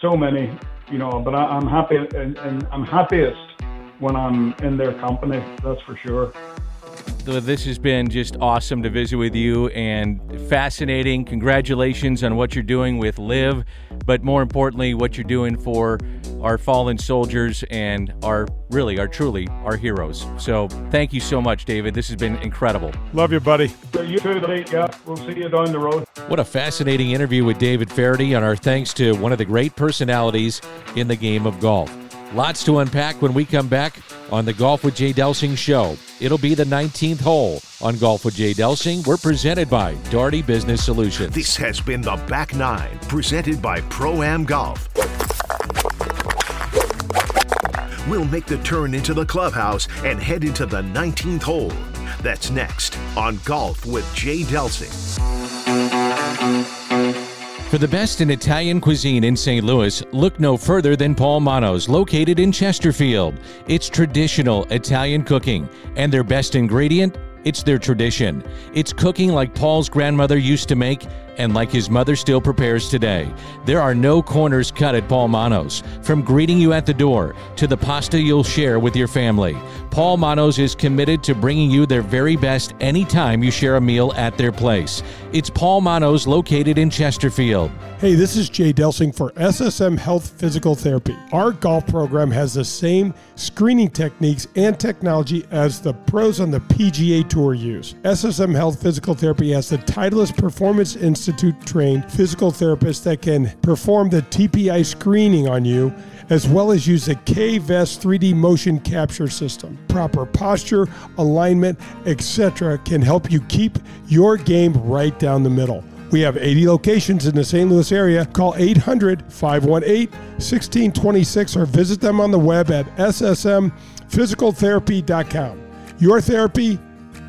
so many, you know, but I, I'm happy and, and I'm happiest when I'm in their company. That's for sure. This has been just awesome to visit with you and fascinating. Congratulations on what you're doing with LIV, but more importantly, what you're doing for our fallen soldiers and our really, our truly, our heroes. So thank you so much, David. This has been incredible. Love you, buddy. You too, Lee. Yeah, we'll see you down the road. What a fascinating interview with David Feherty, and our thanks to one of the great personalities in the game of golf. Lots to unpack when we come back on the Golf with Jay Delsing show. It'll be the 19th hole on Golf with Jay Delsing. We're presented by Daugherty Business Solutions. This has been the Back Nine, presented by Pro Am Golf. We'll make the turn into the clubhouse and head into the 19th hole. That's next on Golf with Jay Delsing. For the best in Italian cuisine in St. Louis, look no further than Paul Manno's, located in Chesterfield. It's traditional Italian cooking, and their best ingredient? It's their tradition. It's cooking like Paul's grandmother used to make and like his mother still prepares today. There are no corners cut at Paul Manno's. From greeting you at the door to the pasta you'll share with your family, Paul Manno's is committed to bringing you their very best anytime you share a meal at their place. It's Paul Manno's located in Chesterfield. Hey, this is Jay Delsing for SSM Health Physical Therapy. Our golf program has the same screening techniques and technology as the pros on the PGA Tour use. SSM Health Physical Therapy has the Titleist Performance Institute trained physical therapists that can perform the TPI screening on you as well as use the K-Vest 3D motion capture system. Proper posture, alignment, etc. can help you keep your game right down the middle. We have 80 locations in the St. Louis area. Call 800 518 1626 or visit them on the web at ssmphysicaltherapy.com. Your therapy,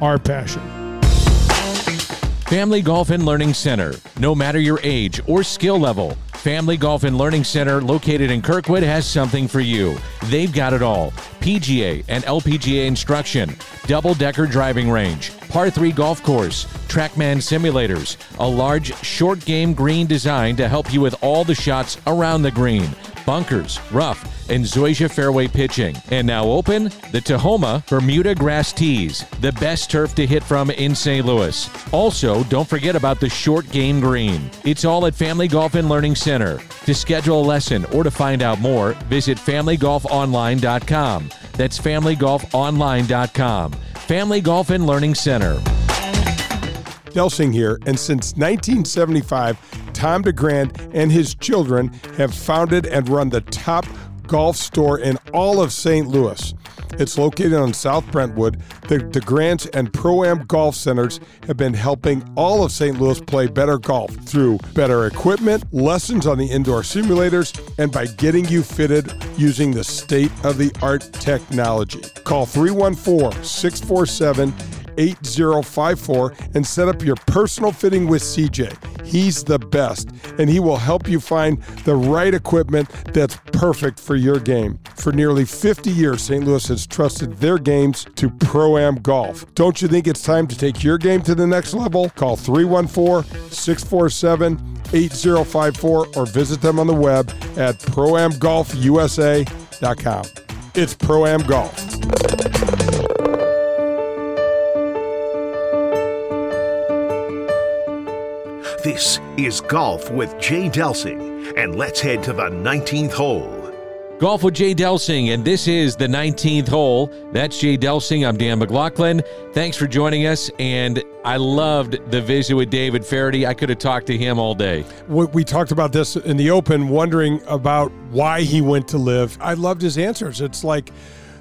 our passion. Family Golf and Learning Center. No matter your age or skill level, Family Golf and Learning Center, located in Kirkwood, has something for you. They've got it all PGA and LPGA instruction, double decker driving range, par 3 golf course, Trackman simulators, a large short game green design to help you with all the shots around the green, bunkers, rough, and Zoysia fairway pitching. And now open the Tahoma Bermuda Grass Tees, the best turf to hit from in St. Louis. Also, don't forget about the short game green. It's all at Family Golf and Learning Center. To schedule a lesson or to find out more, visit FamilyGolfOnline.com. That's FamilyGolfOnline.com. Family Golf and Learning Center. Delsing here, and since 1975, Tom DeGrand and his children have founded and run the top golf store in all of St. Louis. It's located on South Brentwood. The DeGrants and Pro Am Golf Centers have been helping all of St. Louis play better golf through better equipment, lessons on the indoor simulators, and by getting you fitted using the state of the art technology. Call 314 647 8054 and set up your personal fitting with CJ. He's the best, and he will help you find the right equipment that's perfect for your game. For nearly 50 years, St. Louis has trusted their games to Pro Am Golf. Don't you think it's time to take your game to the next level? Call 314 647 8054 or visit them on the web at proamgolfusa.com. It's Pro Am Golf. This is Golf with Jay Delsing, and let's head to the 19th hole. Golf with Jay Delsing, and this is the 19th hole. That's Jay Delsing. I'm Dan McLaughlin. Thanks for joining us, and I loved the visit with David Feherty. I could have talked to him all day. We, we talked about this in the open, wondering about why he went to LIV. I loved his answers. It's like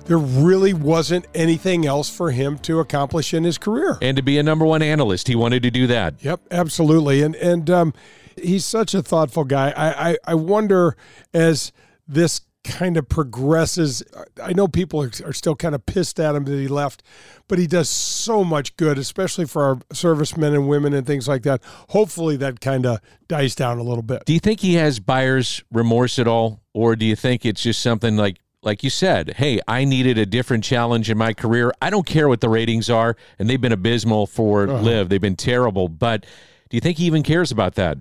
there really wasn't anything else for him to accomplish in his career. And to be a number one analyst, he wanted to do that. Yep, absolutely. And and um, he's such a thoughtful guy. I, I, I wonder as this kind of progresses. I know people are, are, still kind of pissed at him that he left, but he does so much good, especially for our servicemen and women and things like that. Hopefully, that kind of dies down a little bit. Do you think he has buyer's remorse at all, or do you think it's just something like? Like you said, hey, I needed a different challenge in my career. I don't care what the ratings are, and they've been abysmal for uh-huh. LIV. They've been terrible. But do you think he even cares about that?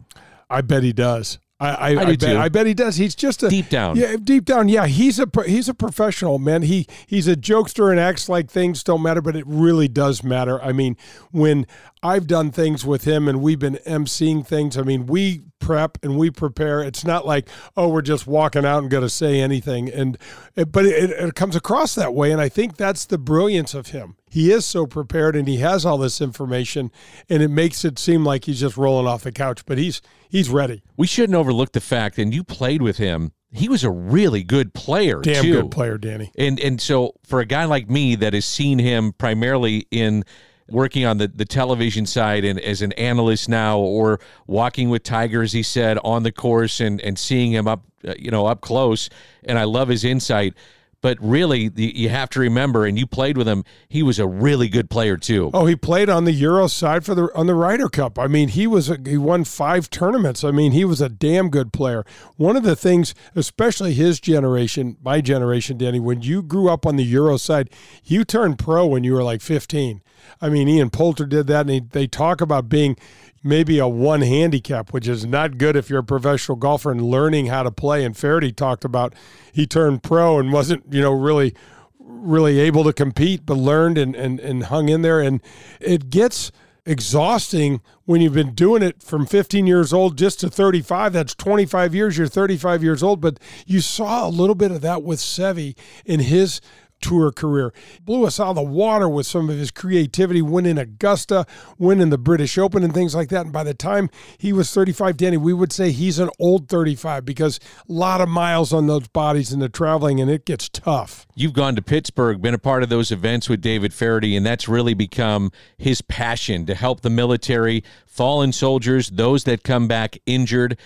I bet he does. I, I, I, I bet, I bet he does. He's just a deep down. Yeah, deep down. Yeah, he's a he's a professional man. He he's a jokester and acts like things don't matter, but it really does matter. I mean, when I've done things with him and we've been emceeing things. I mean, we prep and we prepare. It's not like oh, we're just walking out and going to say anything. And it, but it, it comes across that way, and I think that's the brilliance of him. He is so prepared and he has all this information, and it makes it seem like he's just rolling off the couch. But he's he's ready. We shouldn't overlook the fact, and you played with him. He was a really good player, damn too. good player, Danny. And and so for a guy like me that has seen him primarily in working on the, the television side and as an analyst now or walking with Tiger as he said on the course and and seeing him up uh, you know up close. And I love his insight but really, the, you have to remember, and you played with him. He was a really good player too. Oh, he played on the Euro side for the on the Ryder Cup. I mean, he was a, he won five tournaments. I mean, he was a damn good player. One of the things, especially his generation, my generation, Danny, when you grew up on the Euro side, you turned pro when you were like 15. I mean, Ian Poulter did that, and he, they talk about being maybe a one handicap, which is not good if you're a professional golfer and learning how to play. And Feherty talked about he turned pro and wasn't, you know, really really able to compete, but learned and, and, and hung in there. And it gets exhausting when you've been doing it from 15 years old just to 35. That's 25 years. You're 35 years old. But you saw a little bit of that with Seve in his tour career. Blew us out of the water with some of his creativity, winning Augusta, winning the British Open, and things like that. And by the time he was 35, Danny, we would say he's an old 35 because a lot of miles on those bodies and the traveling, and it gets tough. You've gone to Pittsburgh, been a part of those events with David Feherty, and that's really become his passion to help the military, fallen soldiers, those that come back injured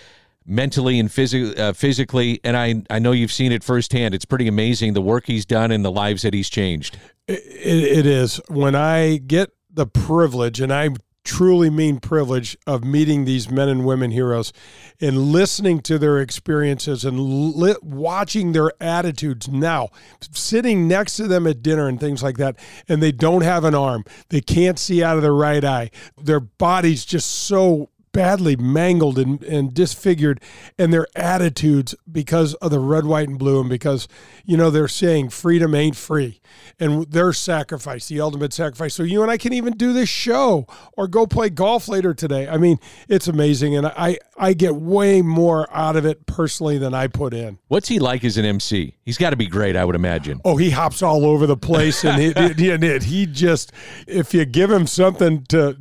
mentally and phys- uh, physically. And I, I know you've seen it firsthand. It's pretty amazing the work he's done and the lives that he's changed. it, it is. When I get the privilege, and I truly mean privilege of meeting these men and women heroes and listening to their experiences and li- watching their attitudes now sitting next to them at dinner and things like that and they don't have an arm they can't see out of their right eye their body's just so badly mangled and, and disfigured and their attitudes because of the red, white, and blue, and because, you know, they're saying freedom ain't free and their sacrifice, the ultimate sacrifice. So you and I can even do this show or go play golf later today. I mean, it's amazing. And I, I get way more out of it personally than I put in. What's he like as an MC? He's got to be great, I would imagine. Oh, he hops all over the place. And he, he, he just, if you give him something to,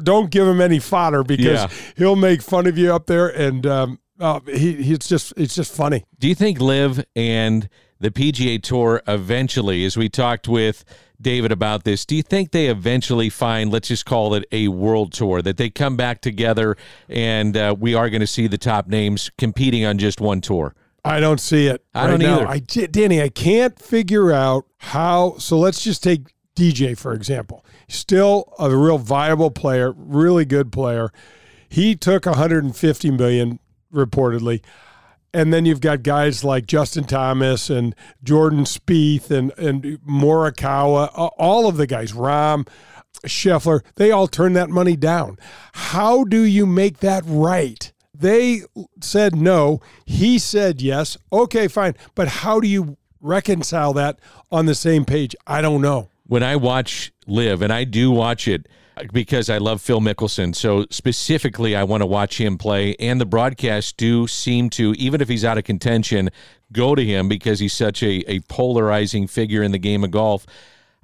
don't give him any fodder because yeah. he'll make fun of you up there. And, um, uh, he, he's just it's just funny. Do you think LIV and the PGA Tour eventually, as we talked with David about this, do you think they eventually find, let's just call it a world tour, that they come back together and uh, we are going to see the top names competing on just one tour? I don't see it. I right don't now. either. I, Danny, I can't figure out how. So let's just take DJ, for example. Still a real viable player, really good player. He took 150 million reportedly and then you've got guys like Justin Thomas and Jordan Spieth and and Morikawa, all of the guys, Rahm, Scheffler, they all turned that money down. How do you make that right? They said no. He said yes. Okay, fine. But how do you reconcile that on the same page? I don't know. When I watch LIV, and I do watch it because I love Phil Mickelson. So specifically, I want to watch him play. And the broadcasts do seem to, even if he's out of contention, go to him because he's such a, a polarizing figure in the game of golf.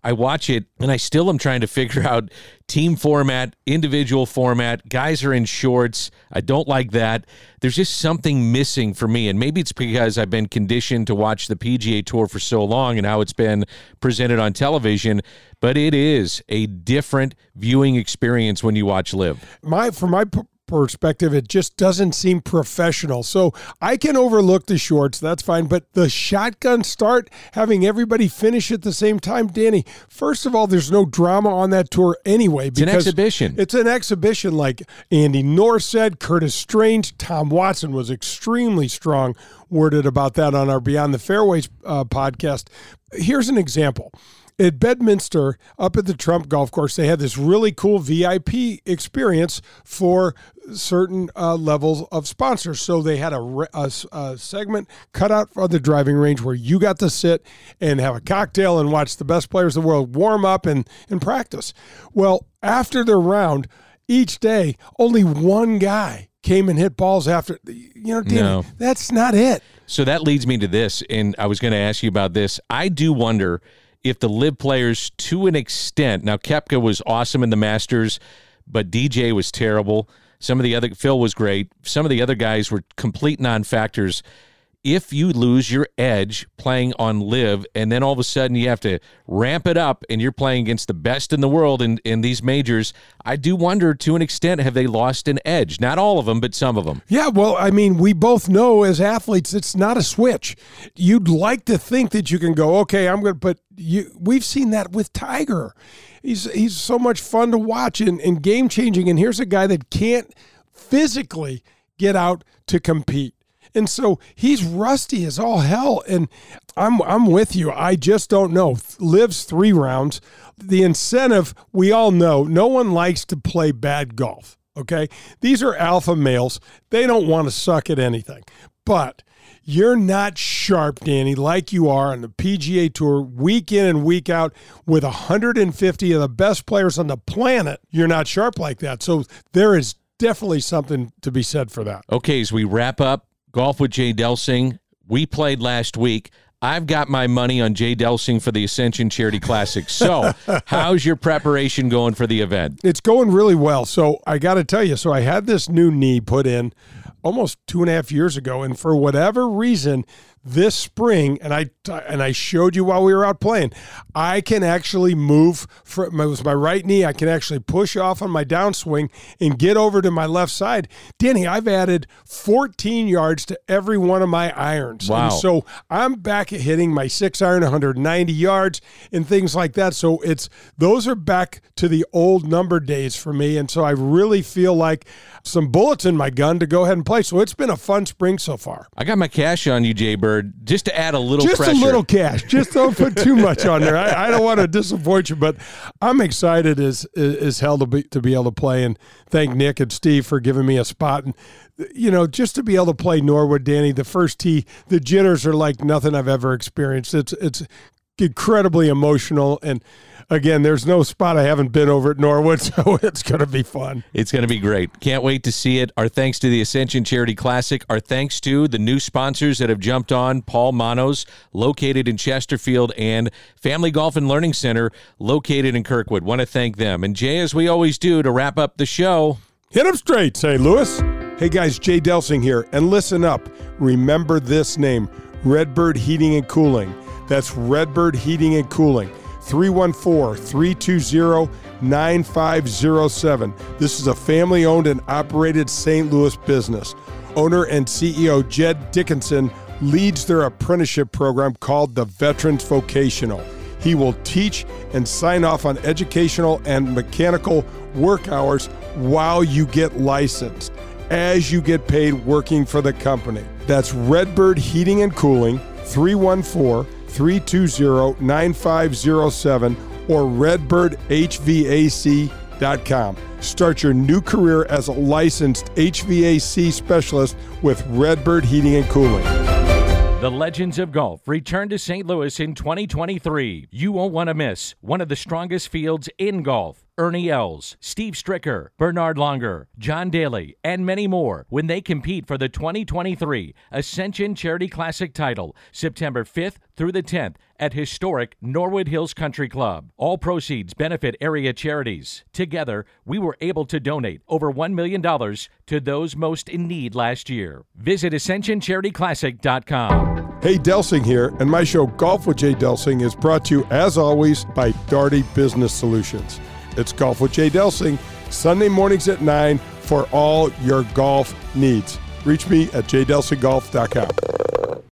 I watch it and I still am trying to figure out team format, individual format. Guys are in shorts. I don't like that. There's just something missing for me. And maybe it's because I've been conditioned to watch the PGA Tour for so long and how it's been presented on television. But it is a different viewing experience when you watch LIV. My, from my perspective, it just doesn't seem professional. So I can overlook the shorts, that's fine. But the shotgun start, having everybody finish at the same time, Danny, first of all, there's no drama on that tour anyway. It's an exhibition. It's an exhibition, like Andy North said, Curtis Strange, Tom Watson was extremely strong worded about that on our Beyond the Fairways uh, podcast. Here's an example at Bedminster up at the Trump Golf Course, they had this really cool VIP experience for certain uh, levels of sponsors. So they had a, a, a, segment cut out on the driving range where you got to sit and have a cocktail and watch the best players in the world warm up and, and practice. Well, after the round, each day, only one guy came and hit balls after. You know, Danny, no. that's not it. So that leads me to this, and I was going to ask you about this. I do wonder if the LIV players, to an extent, now Koepka was awesome in the Masters, but DJ was terrible. Some of the other Phil was great. Some of the other guys were complete non-factors if you lose your edge playing on LIV and then all of a sudden you have to ramp it up and you're playing against the best in the world in, in these majors i do wonder to an extent have they lost an edge? Not all of them but some of them. Yeah well i mean we both know as athletes it's not a switch. You'd like to think that you can go okay i'm going to but you we've seen that with tiger. He's he's so much fun to watch and, and game changing and here's a guy that can't physically get out to compete and so he's rusty as all hell. And I'm I'm with you. I just don't know. LIV's three rounds. The incentive, we all know, no one likes to play bad golf. Okay. These are alpha males. They don't want to suck at anything. But you're not sharp, Danny, like you are on the PGA Tour week in and week out with 150 of the best players on the planet. You're not sharp like that. So there is definitely something to be said for that. Okay, as we wrap up, Golf with Jay Delsing. We played last week. I've got my money on Jay Delsing for the Ascension Charity Classic. So, how's your preparation going for the event? It's going really well. So, I got to tell you, so I had this new knee put in almost two and a half years ago, and for whatever reason, this spring, and I and I showed you while we were out playing, I can actually move from with my right knee. I can actually push off on my downswing and get over to my left side. Danny, I've added 14 yards to every one of my irons. Wow! And so I'm back at hitting my six iron 190 yards and things like that. So it's those are back to the old number days for me, and so I really feel like some bullets in my gun to go ahead and play. So it's been a fun spring so far. I got my cash on you, Jay Bird, just to add a little just pressure. a little cash. Just don't put too much on there. I, I, don't want to disappoint you, but I'm excited as as hell to be to be able to play and thank Nick and Steve for giving me a spot and you know just to be able to play Norwood, Danny. The first tee, the jitters are like nothing I've ever experienced. It's it's incredibly emotional and again, there's no spot I haven't been over at Norwood, so it's going to be fun. It's going to be great. Can't wait to see it. Our thanks to the Ascension Charity Classic. Our thanks to the new sponsors that have jumped on Paul Manno's, located in Chesterfield, and Family Golf and Learning Center, located in Kirkwood. Want to thank them. And Jay, as we always do to wrap up the show, hit them straight, St. Louis. Hey guys, Jay Delsing here. And listen up. Remember this name Redbird Heating and Cooling. That's Redbird Heating and Cooling. 314 320 9507. This is a family owned and operated St. Louis business. Owner and CEO Jed Dickinson leads their apprenticeship program called the Veterans Vocational. He will teach and sign off on educational and mechanical work hours while you get licensed, as you get paid working for the company. That's Redbird Heating and Cooling, 314 320 9507 or redbirdhvac.com. Start your new career as a licensed HVAC specialist with Redbird Heating and Cooling. The Legends of Golf return to St. Louis in 2023. You won't want to miss one of the strongest fields in golf. Ernie Els, Steve Stricker, Bernhard Langer, John Daly, and many more when they compete for the 2023 Ascension Charity Classic title September 5th through the 10th at historic Norwood Hills Country Club. All proceeds benefit area charities. Together, we were able to donate over $1 million to those most in need last year. Visit AscensionCharityClassic.com. Hey, Delsing here, and my show Golf with Jay Delsing is brought to you, as always, by Daugherty Business Solutions. It's Golf with Jay Delsing, Sunday mornings at 9 for all your golf needs. Reach me at jdelsinggolf.com.